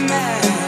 man.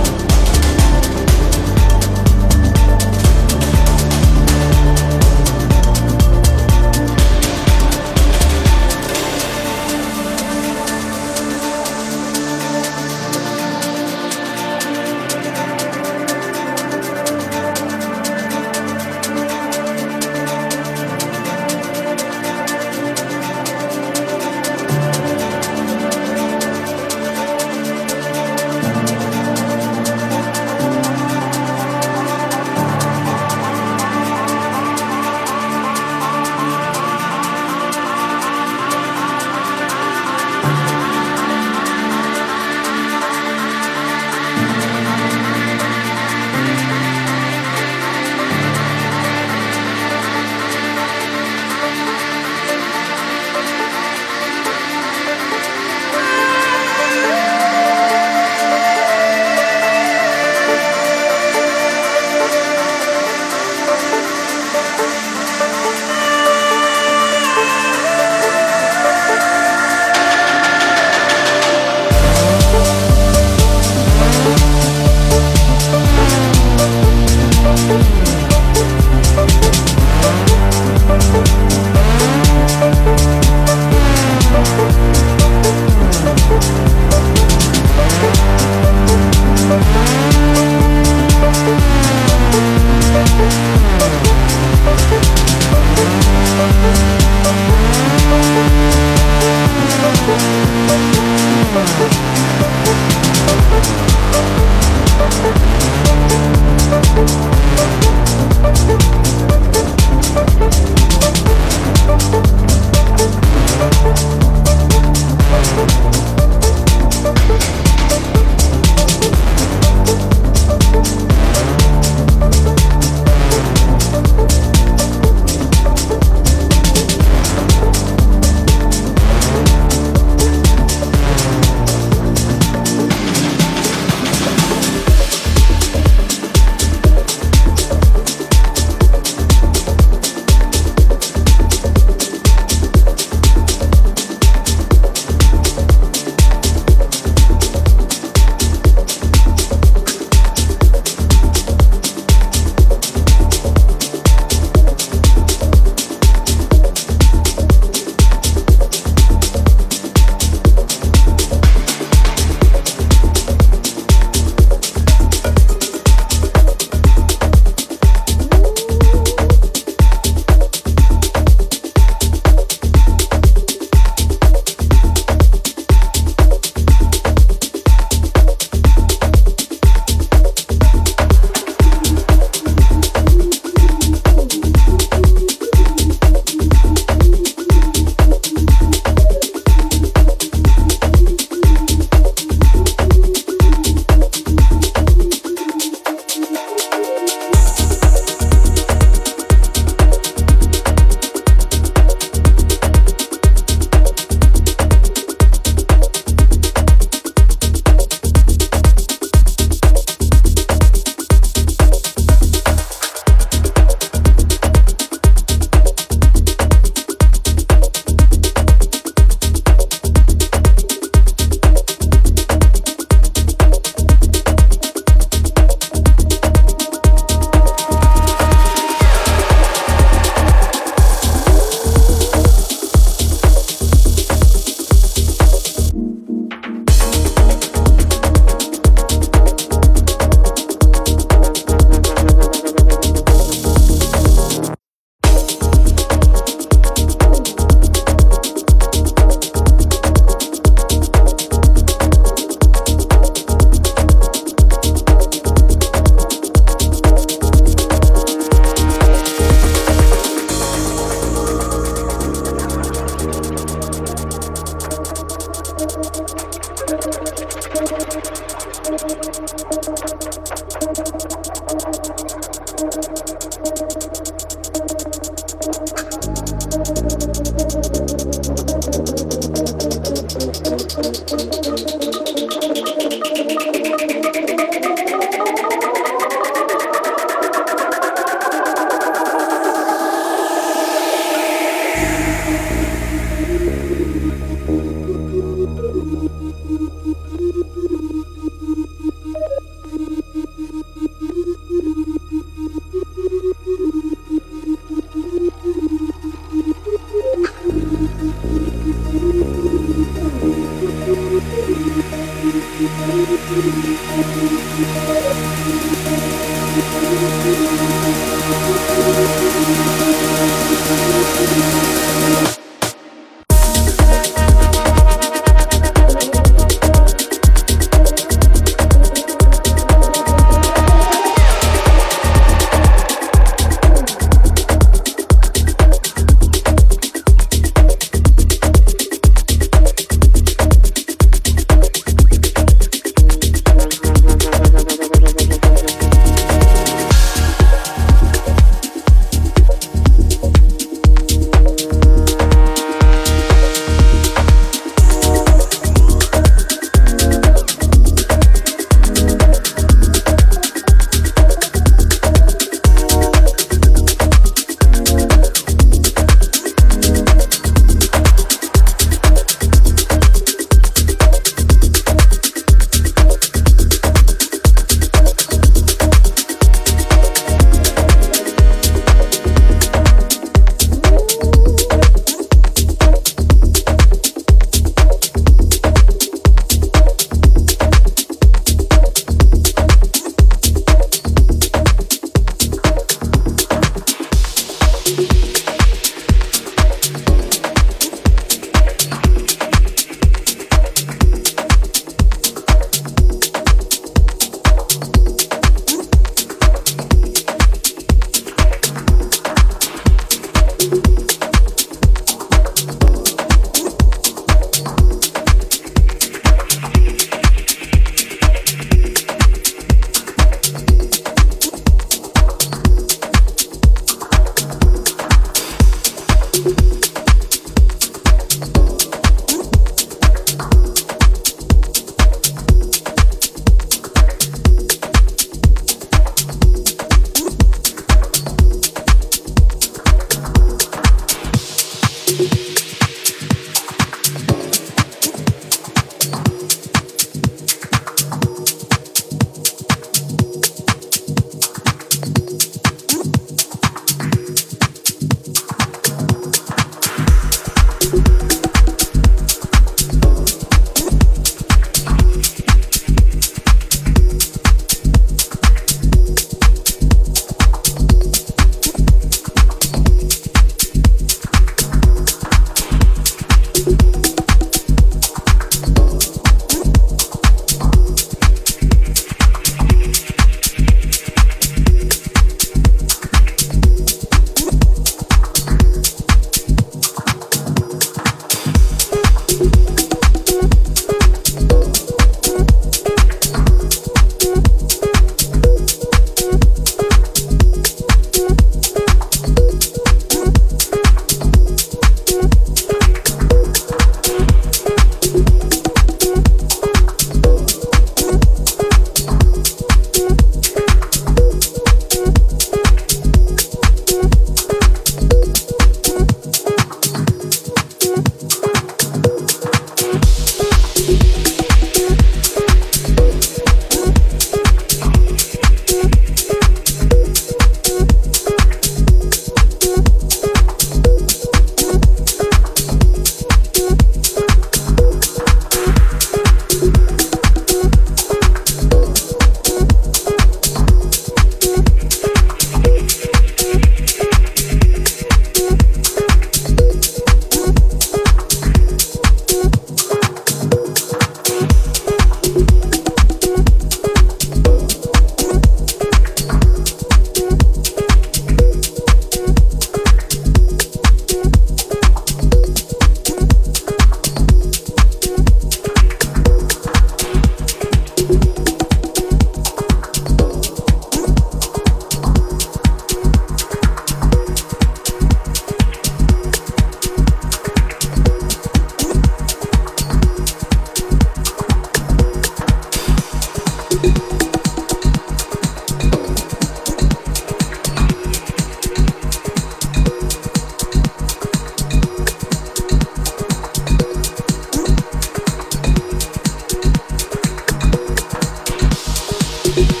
thank you